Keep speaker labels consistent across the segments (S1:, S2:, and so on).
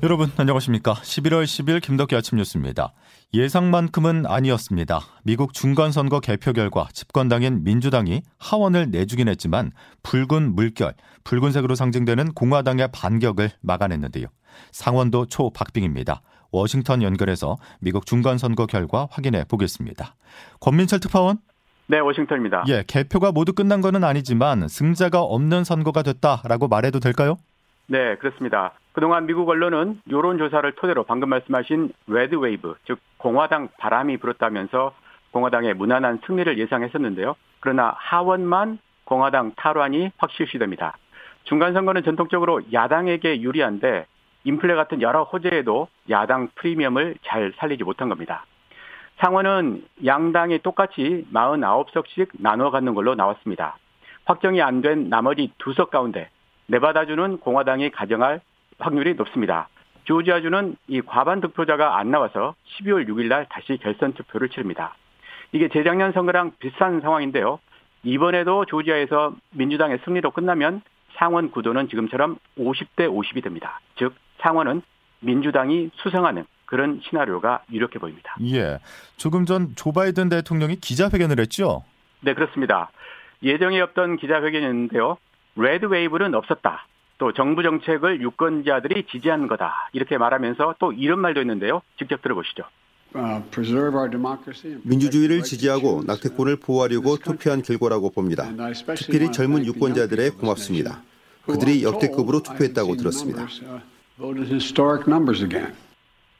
S1: 여러분 안녕하십니까? 11월 10일 김덕기 아침 뉴스입니다. 예상만큼은 아니었습니다. 미국 중간선거 개표 결과 집권당인 민주당이 하원을 내주긴 했지만 붉은 물결, 붉은색으로 상징되는 공화당의 반격을 막아냈는데요. 상원도 초박빙입니다. 워싱턴 연결해서 미국 중간선거 결과 확인해 보겠습니다. 권민철 특파원.
S2: 네, 워싱턴입니다.
S1: 예, 개표가 모두 끝난 것은 아니지만 승자가 없는 선거가 됐다라고 말해도 될까요?
S2: 네, 그렇습니다. 그동안 미국 언론은 여론조사를 토대로 방금 말씀하신 red wave, 즉 공화당 바람이 불었다면서 공화당의 무난한 승리를 예상했었는데요. 그러나 하원만 공화당 탈환이 확실시됩니다. 중간선거는 전통적으로 야당에게 유리한데 인플레 같은 여러 호재에도 야당 프리미엄을 잘 살리지 못한 겁니다. 상원은 양당이 똑같이 49석씩 나눠 갖는 걸로 나왔습니다. 확정이 안 된 나머지 두 석 가운데 네바다주는 공화당이 가정할 확률이 높습니다. 조지아주는 이 과반 득표자가 안 나와서 12월 6일 날 다시 결선 투표를 치릅니다. 이게 재작년 선거랑 비슷한 상황인데요. 이번에도 조지아에서 민주당의 승리로 끝나면 상원 구도는 지금처럼 50대 50이 됩니다. 즉 상원은 민주당이 수성하는 그런 시나리오가 유력해 보입니다.
S1: 예. 조금 전 조 바이든 대통령이 기자회견을 했죠?
S2: 네, 그렇습니다. 예정이 없던 기자회견이었는데요. red wave는 없었다. 또 정부 정책을 유권자들이 지지한 거다. 이렇게 말하면서 또 이런 말도 했는데요. 직접 들어보시죠.
S3: 민주주의를 지지하고 낙태권을 보호하려고 투표한 결과라고 봅니다. 특별히 젊은 유권자들에 고맙습니다. 그들이 역대급으로 투표했다고 들었습니다.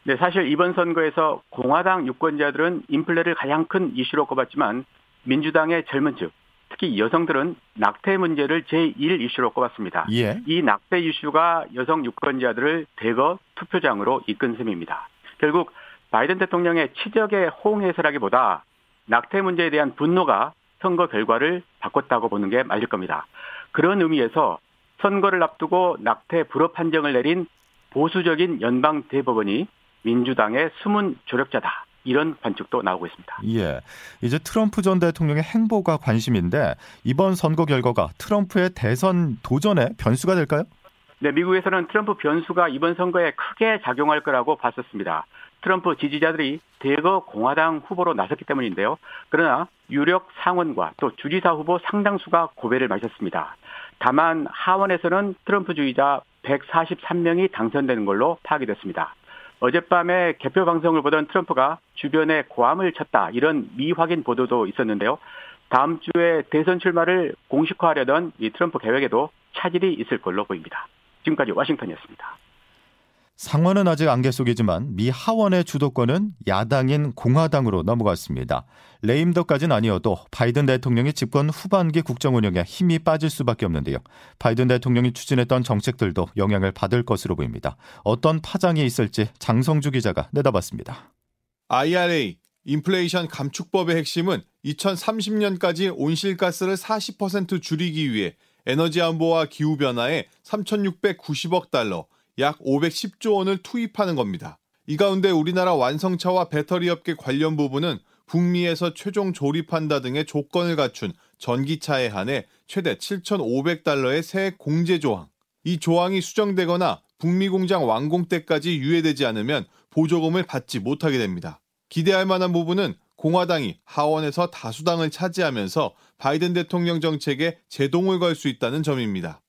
S2: 네, 사실 이번 선거에서 공화당 유권자들은 인플레를 가장 큰 이슈로 꼽았지만 민주당의 젊은 층, 특히 여성들은 낙태 문제를 제1 이슈로 꼽았습니다.
S1: 예.
S2: 이 낙태 이슈가 여성 유권자들을 대거 투표장으로 이끈 셈입니다. 결국 바이든 대통령의 치적에 호응해서라기보다 낙태 문제에 대한 분노가 선거 결과를 바꿨다고 보는 게 맞을 겁니다. 그런 의미에서 선거를 앞두고 낙태 불허 판정을 내린 보수적인 연방 대법원이 민주당의 숨은 조력자다. 이런 관측도 나오고 있습니다.
S1: 예. 이제 트럼프 전 대통령의 행보가 관심인데 이번 선거 결과가 트럼프의 대선 도전에 변수가 될까요?
S2: 네, 미국에서는 트럼프 변수가 이번 선거에 크게 작용할 거라고 봤었습니다. 트럼프 지지자들이 대거 공화당 후보로 나섰기 때문인데요. 그러나 유력 상원과 또 주지사 후보 상당수가 고배를 마셨습니다. 다만 하원에서는 트럼프 주의자 143명이 당선되는 걸로 파악이 됐습니다. 어젯밤에 개표 방송을 보던 트럼프가 주변에 고함을 쳤다 이런 미확인 보도도 있었는데요. 다음 주에 대선 출마를 공식화하려던 이 트럼프 계획에도 차질이 있을 걸로 보입니다. 지금까지 워싱턴이었습니다.
S1: 상원은 아직 안개 속이지만 미 하원의 주도권은 야당인 공화당으로 넘어갔습니다. 레임덕까지는 아니어도 바이든 대통령이 집권 후반기 국정 운영에 힘이 빠질 수밖에 없는데요. 바이든 대통령이 추진했던 정책들도 영향을 받을 것으로 보입니다. 어떤 파장이 있을지 장성주 기자가 내다봤습니다.
S4: IRA 인플레이션 감축법의 핵심은 2030년까지 온실가스를 40% 줄이기 위해 에너지 안보와 기후 변화에 3,690억 달러, 약 510조 원을 투입하는 겁니다. 이 가운데 우리나라 완성차와 배터리 업계 관련 부분은 북미에서 최종 조립한다 등의 조건을 갖춘 전기차에 한해 최대 7,500달러의 세액 공제 조항. 이 조항이 수정되거나 북미 공장 완공 때까지 유예되지 않으면 보조금을 받지 못하게 됩니다. 기대할 만한 부분은 공화당이 하원에서 다수당을 차지하면서 바이든 대통령 정책에 제동을 걸 수 있다는 점입니다.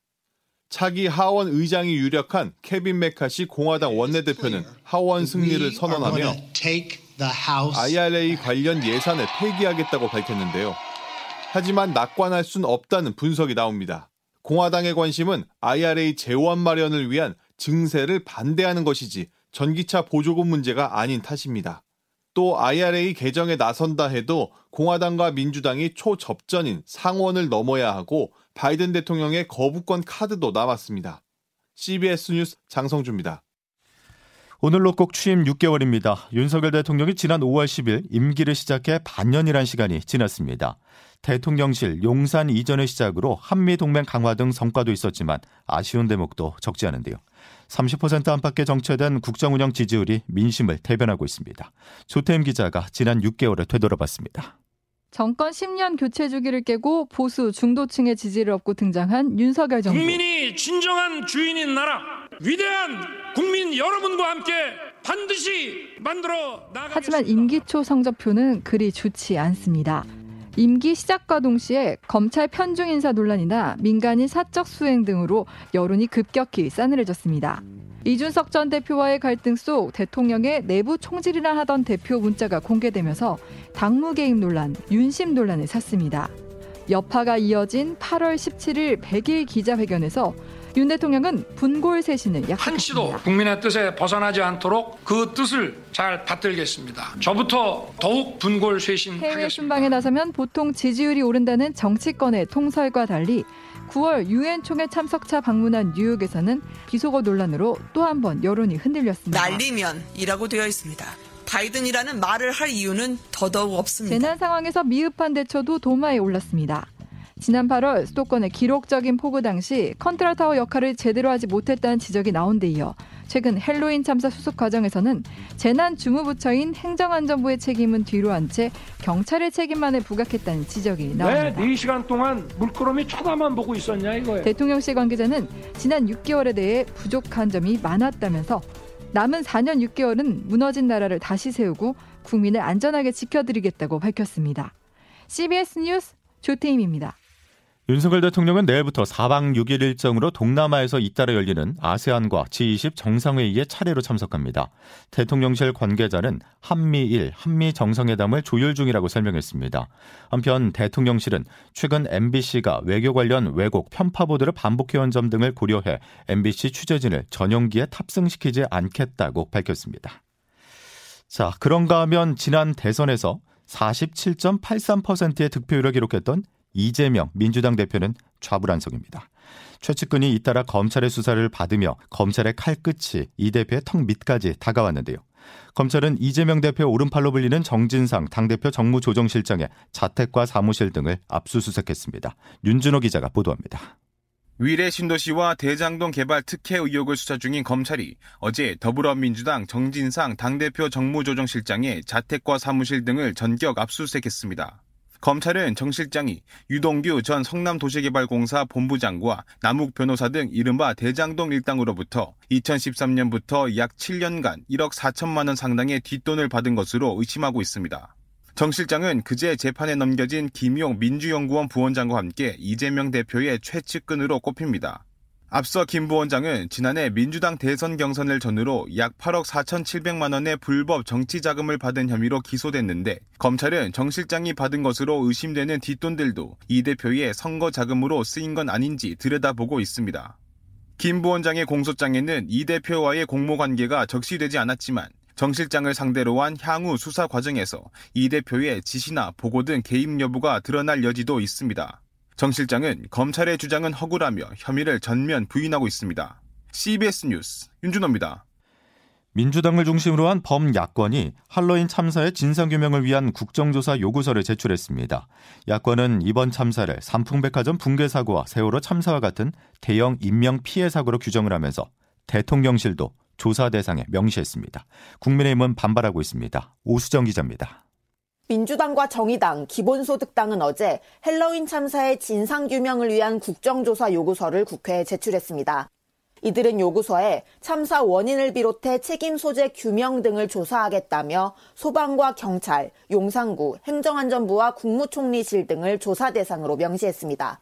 S4: 차기 하원 의장이 유력한 케빈 메카시 공화당 원내대표는 하원 승리를 선언하며 IRA 관련 예산을 폐기하겠다고 밝혔는데요. 하지만 낙관할 순 없다는 분석이 나옵니다. 공화당의 관심은 IRA 재원 마련을 위한 증세를 반대하는 것이지 전기차 보조금 문제가 아닌 탓입니다. 또 IRA 개정에 나선다 해도 공화당과 민주당이 초접전인 상원을 넘어야 하고 바이든 대통령의 거부권 카드도 남았습니다. CBS 뉴스 장성주입니다.
S1: 오늘로 꼭 취임 6개월입니다. 윤석열 대통령이 지난 5월 10일 임기를 시작해 반년이란 시간이 지났습니다. 대통령실 용산 이전의 시작으로 한미 동맹 강화 등 성과도 있었지만 아쉬운 대목도 적지 않은데요. 30% 안팎의 정체된 국정 운영 지지율이 민심을 대변하고 있습니다. 조태임 기자가 지난 6개월을 되돌아봤습니다.
S5: 정권 10년 교체 주기를 깨고 보수 중도층의 지지를 얻고 등장한 윤석열 정부.
S6: 국민이 진정한 주인인 나라, 위대한 국민 여러분과 함께 반드시 만들어 나가.
S5: 하지만 임기 초 성적표는 그리 좋지 않습니다. 임기 시작과 동시에 검찰 편중 인사 논란이나 민간인 사적 수행 등으로 여론이 급격히 싸늘해졌습니다. 이준석 전 대표와의 갈등 속 대통령의 내부 총질이라 하던 대표 문자가 공개되면서 당무 개입 논란, 윤심 논란을 샀습니다. 여파가 이어진 8월 17일 100일 기자회견에서 윤 대통령은 분골 쇄신을 약속했습니다.
S6: 한치도 국민의 뜻에 벗어나지 않도록 그 뜻을 잘 받들겠습니다. 저부터 더욱 분골
S5: 해외
S6: 쇄신하겠습니다.
S5: 순방에 나서면 보통 지지율이 오른다는 정치권의 통설과 달리 9월 유엔 총회 참석차 방문한 뉴욕에서는 비속어 논란으로 또 한 번 여론이 흔들렸습니다.
S7: 난리면이라고 되어 있습니다. 바이든이라는 말을 할 이유는 더더욱 없습니다.
S5: 재난 상황에서 미흡한 대처도 도마에 올랐습니다. 지난 8월 수도권의 기록적인 폭우 당시 컨트롤타워 역할을 제대로 하지 못했다는 지적이 나온 데 이어 최근 헬로윈 참사 수습 과정에서는 재난 주무부처인 행정안전부의 책임은 뒤로 한 채 경찰의 책임만을 부각했다는 지적이 나옵니다.
S6: 왜 4시간 동안 물끄러미 쳐다만 보고 있었냐 이거예요.
S5: 대통령실 관계자는 지난 6개월에 대해 부족한 점이 많았다면서 남은 4년 6개월은 무너진 나라를 다시 세우고 국민을 안전하게 지켜드리겠다고 밝혔습니다. CBS 뉴스 조태임입니다.
S1: 윤석열 대통령은 내일부터 4박 6일 일정으로 동남아에서 잇따라 열리는 아세안과 G20 정상회의에 차례로 참석합니다. 대통령실 관계자는 한미일, 한미 정상회담을 조율 중이라고 설명했습니다. 한편 대통령실은 최근 MBC가 외교 관련 왜곡, 편파 보도를 반복해온 점 등을 고려해 MBC 취재진을 전용기에 탑승시키지 않겠다고 밝혔습니다. 자, 그런가 하면 지난 대선에서 47.83%의 득표율을 기록했던 이재명 민주당 대표는 좌불안석입니다. 최측근이 잇따라 검찰의 수사를 받으며 검찰의 칼끝이 이 대표의 턱 밑까지 다가왔는데요. 검찰은 이재명 대표 오른팔로 불리는 정진상 당대표 정무조정실장의 자택과 사무실 등을 압수수색했습니다. 윤준호 기자가 보도합니다.
S8: 위례 신도시와 대장동 개발 특혜 의혹을 수사 중인 검찰이 어제 더불어민주당 정진상 당대표 정무조정실장의 자택과 사무실 등을 전격 압수수색했습니다. 검찰은 정 실장이 유동규 전 성남도시개발공사 본부장과 남욱 변호사 등 이른바 대장동 일당으로부터 2013년부터 약 7년간 1억 4천만 원 상당의 뒷돈을 받은 것으로 의심하고 있습니다. 정 실장은 그제 재판에 넘겨진 김용 민주연구원 부원장과 함께 이재명 대표의 최측근으로 꼽힙니다. 앞서 김 부원장은 지난해 민주당 대선 경선을 전후로 약 8억 4,700만 원의 불법 정치 자금을 받은 혐의로 기소됐는데 검찰은 정 실장이 받은 것으로 의심되는 뒷돈들도 이 대표의 선거 자금으로 쓰인 건 아닌지 들여다보고 있습니다. 김 부원장의 공소장에는 이 대표와의 공모 관계가 적시되지 않았지만 정 실장을 상대로 한 향후 수사 과정에서 이 대표의 지시나 보고 등 개입 여부가 드러날 여지도 있습니다. 정 실장은 검찰의 주장은 허구라며 혐의를 전면 부인하고 있습니다. CBS 뉴스 윤준호입니다.
S1: 민주당을 중심으로 한 범야권이 할로윈 참사의 진상규명을 위한 국정조사 요구서를 제출했습니다. 야권은 이번 참사를 삼풍백화점 붕괴 사고와 세월호 참사와 같은 대형 인명 피해 사고로 규정을 하면서 대통령실도 조사 대상에 명시했습니다. 국민의힘은 반발하고 있습니다. 오수정 기자입니다.
S9: 민주당과 정의당, 기본소득당은 어제 헬로윈 참사의 진상규명을 위한 국정조사 요구서를 국회에 제출했습니다. 이들은 요구서에 참사 원인을 비롯해 책임 소재 규명 등을 조사하겠다며 소방과 경찰, 용산구, 행정안전부와 국무총리실 등을 조사 대상으로 명시했습니다.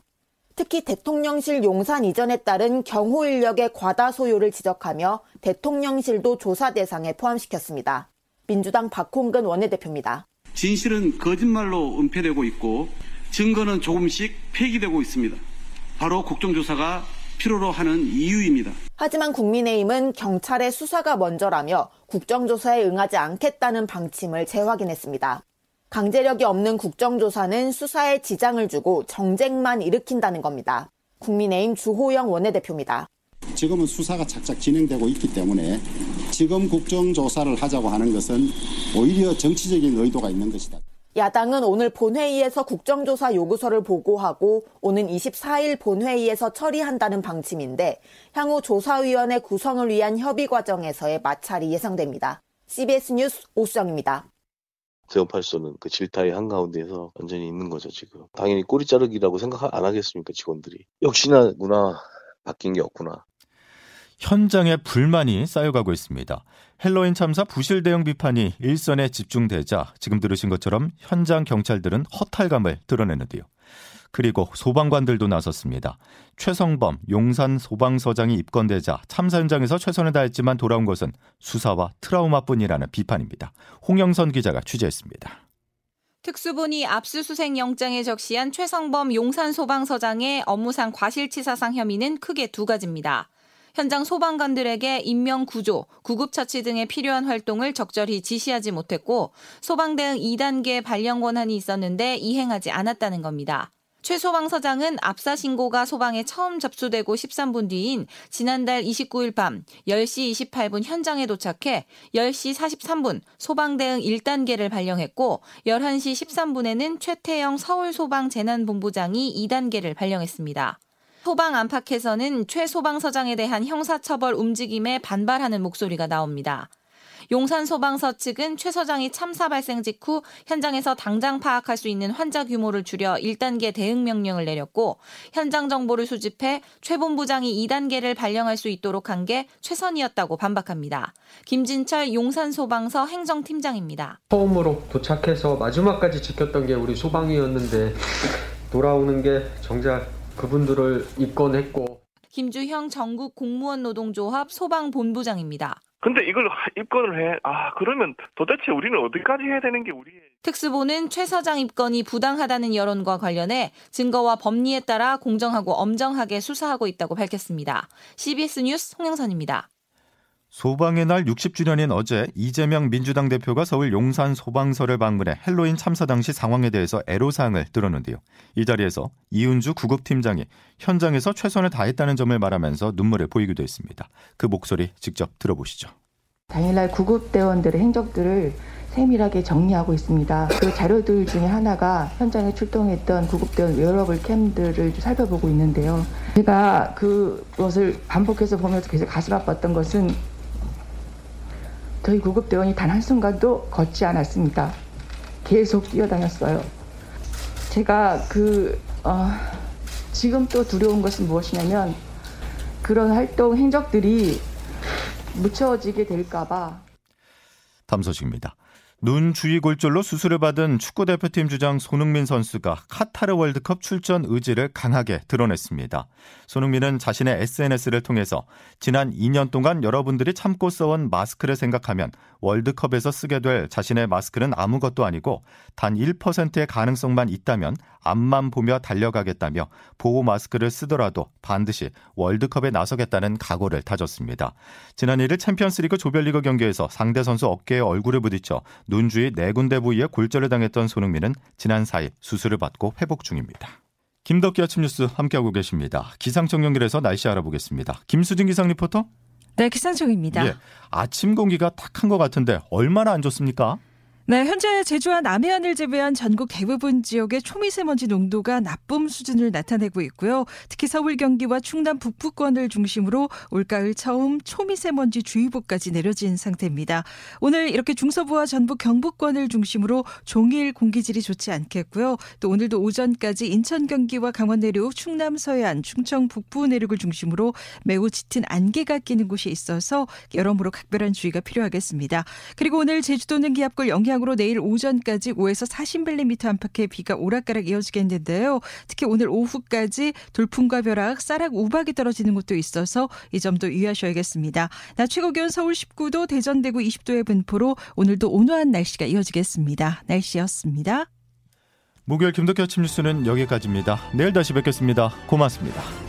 S9: 특히 대통령실 용산 이전에 따른 경호 인력의 과다 소요를 지적하며 대통령실도 조사 대상에 포함시켰습니다. 민주당 박홍근 원내대표입니다.
S10: 진실은 거짓말로 은폐되고 있고 증거는 조금씩 폐기되고 있습니다. 바로 국정조사가 필요로 하는 이유입니다.
S9: 하지만 국민의힘은 경찰의 수사가 먼저라며 국정조사에 응하지 않겠다는 방침을 재확인했습니다. 강제력이 없는 국정조사는 수사에 지장을 주고 정쟁만 일으킨다는 겁니다. 국민의힘 주호영 원내대표입니다.
S11: 지금은 수사가 착착 진행되고 있기 때문에 지금 국정조사를 하자고 하는 것은 오히려 정치적인 의도가 있는 것이다.
S9: 야당은 오늘 본회의에서 국정조사 요구서를 보고하고 오는 24일 본회의에서 처리한다는 방침인데 향후 조사위원회 구성을 위한 협의 과정에서의 마찰이 예상됩니다. CBS 뉴스 오수정입니다.
S12: 대업할 수는 그 질타의 한가운데에서 완전히 있는 거죠, 지금. 당연히 꼬리 자르기라고 생각 안 하겠습니까, 직원들이. 역시나 구나 바뀐 게 없구나.
S1: 현장에 불만이 쌓여가고 있습니다. 헬로윈 참사 부실 대응 비판이 일선에 집중되자 지금 들으신 것처럼 현장 경찰들은 허탈감을 드러내는데요. 그리고 소방관들도 나섰습니다. 최성범 용산 소방서장이 입건되자 참사 현장에서 최선을 다했지만 돌아온 것은 수사와 트라우마뿐이라는 비판입니다. 홍영선 기자가 취재했습니다.
S13: 특수본이 압수수색 영장에 적시한 최성범 용산 소방서장의 업무상 과실치사상 혐의는 크게 두 가지입니다. 현장 소방관들에게 인명 구조, 구급 처치 등에 필요한 활동을 적절히 지시하지 못했고 소방 대응 2단계 발령 권한이 있었는데 이행하지 않았다는 겁니다. 최 소방서장은 압사 신고가 소방에 처음 접수되고 13분 뒤인 지난달 29일 밤 10시 28분 현장에 도착해 10시 43분 소방 대응 1단계를 발령했고 11시 13분에는 최태영 서울소방재난본부장이 2단계를 발령했습니다. 소방 안팎에서는 최 소방서장에 대한 형사처벌 움직임에 반발하는 목소리가 나옵니다. 용산 소방서 측은 최 서장이 참사 발생 직후 현장에서 당장 파악할 수 있는 환자 규모를 줄여 1단계 대응 명령을 내렸고 현장 정보를 수집해 최 본부장이 2단계를 발령할 수 있도록 한 게 최선이었다고 반박합니다. 김진철 용산 소방서 행정팀장입니다.
S14: 처음으로 도착해서 마지막까지 지켰던 게 우리 소방이었는데 돌아오는 게 정작 그분들을 입건했고
S13: 김주형 전국 공무원 노동조합 소방본부장입니다.
S15: 근데 이걸 입건을 해. 아, 그러면 도대체 우리는 어디까지 해야 되는 게 우리의.
S13: 특수보는 최 서장 입건이 부당하다는 여론과 관련해 증거와 법리에 따라 공정하고 엄정하게 수사하고 있다고 밝혔습니다. CBS 뉴스 홍영선입니다.
S1: 소방의 날 60주년인 어제 이재명 민주당 대표가 서울 용산 소방서를 방문해 헬로윈 참사 당시 상황에 대해서 애로사항을 들었는데요. 이 자리에서 이은주 구급팀장이 현장에서 최선을 다했다는 점을 말하면서 눈물을 보이기도 했습니다. 그 목소리 직접 들어보시죠.
S16: 당일날 구급대원들의 행적들을 세밀하게 정리하고 있습니다. 그 자료들 중에 하나가 현장에 출동했던 구급대원 wearable cam들을 살펴보고 있는데요. 제가 그것을 반복해서 보면서 계속 가슴 아팠던 것은 저희 구급대원이 단 한순간도 걷지 않았습니다. 계속 뛰어다녔어요. 제가 그, 어, 지금 또 두려운 것은 무엇이냐면 그런 활동 행적들이 묻혀지게 될까봐.
S1: 다음 소식입니다. 눈 주위 골절로 수술을 받은 축구 대표팀 주장 손흥민 선수가 카타르 월드컵 출전 의지를 강하게 드러냈습니다. 손흥민은 자신의 SNS를 통해서 지난 2년 동안 여러분들이 참고 써온 마스크를 생각하면 월드컵에서 쓰게 될 자신의 마스크는 아무것도 아니고 단 1%의 가능성만 있다면 앞만 보며 달려가겠다며 보호 마스크를 쓰더라도 반드시 월드컵에 나서겠다는 각오를 다졌습니다. 지난 1일 챔피언스리그 조별리그 경기에서 상대 선수 어깨에 얼굴을 부딪혀 눈 주위 네 군데 부위에 골절을 당했던 손흥민은 지난 4일 수술을 받고 회복 중입니다. 김덕기 아침 뉴스 함께하고 계십니다. 기상청 연결해서 날씨 알아보겠습니다. 김수진 기상 리포터.
S17: 네, 기상청입니다. 예,
S1: 아침 공기가 탁한 것 같은데 얼마나 안 좋습니까?
S17: 네, 현재 제주와 남해안을 제외한 전국 대부분 지역의 초미세먼지 농도가 나쁨 수준을 나타내고 있고요. 특히 서울 경기와 충남 북부권을 중심으로 올가을 처음 초미세먼지 주의보까지 내려진 상태입니다. 오늘 이렇게 중서부와 전북 경북권을 중심으로 종일 공기질이 좋지 않겠고요. 또 오늘도 오전까지 인천 경기와 강원 내륙, 충남 서해안, 충청 북부 내륙을 중심으로 매우 짙은 안개가 끼는 곳이 있어서 여러모로 각별한 주의가 필요하겠습니다. 그리고 오늘 제주도는 기압골 영향 영향으로 내일 오전까지 5에서 40mm 안팎의 비가 오락가락 이어지겠는데요. 특히 오늘 오후까지 돌풍과 벼락, 쌀락 우박이 떨어지는 곳도 있어서 이 점도 유의하셔야겠습니다. 낮 최고 기온 서울 19도, 대전 대구 20도의 분포로 오늘도 온화한 날씨가 이어지겠습니다. 날씨였습니다.
S1: 목요일 김덕기 아침 뉴스는 여기까지입니다. 내일 다시 뵙겠습니다. 고맙습니다.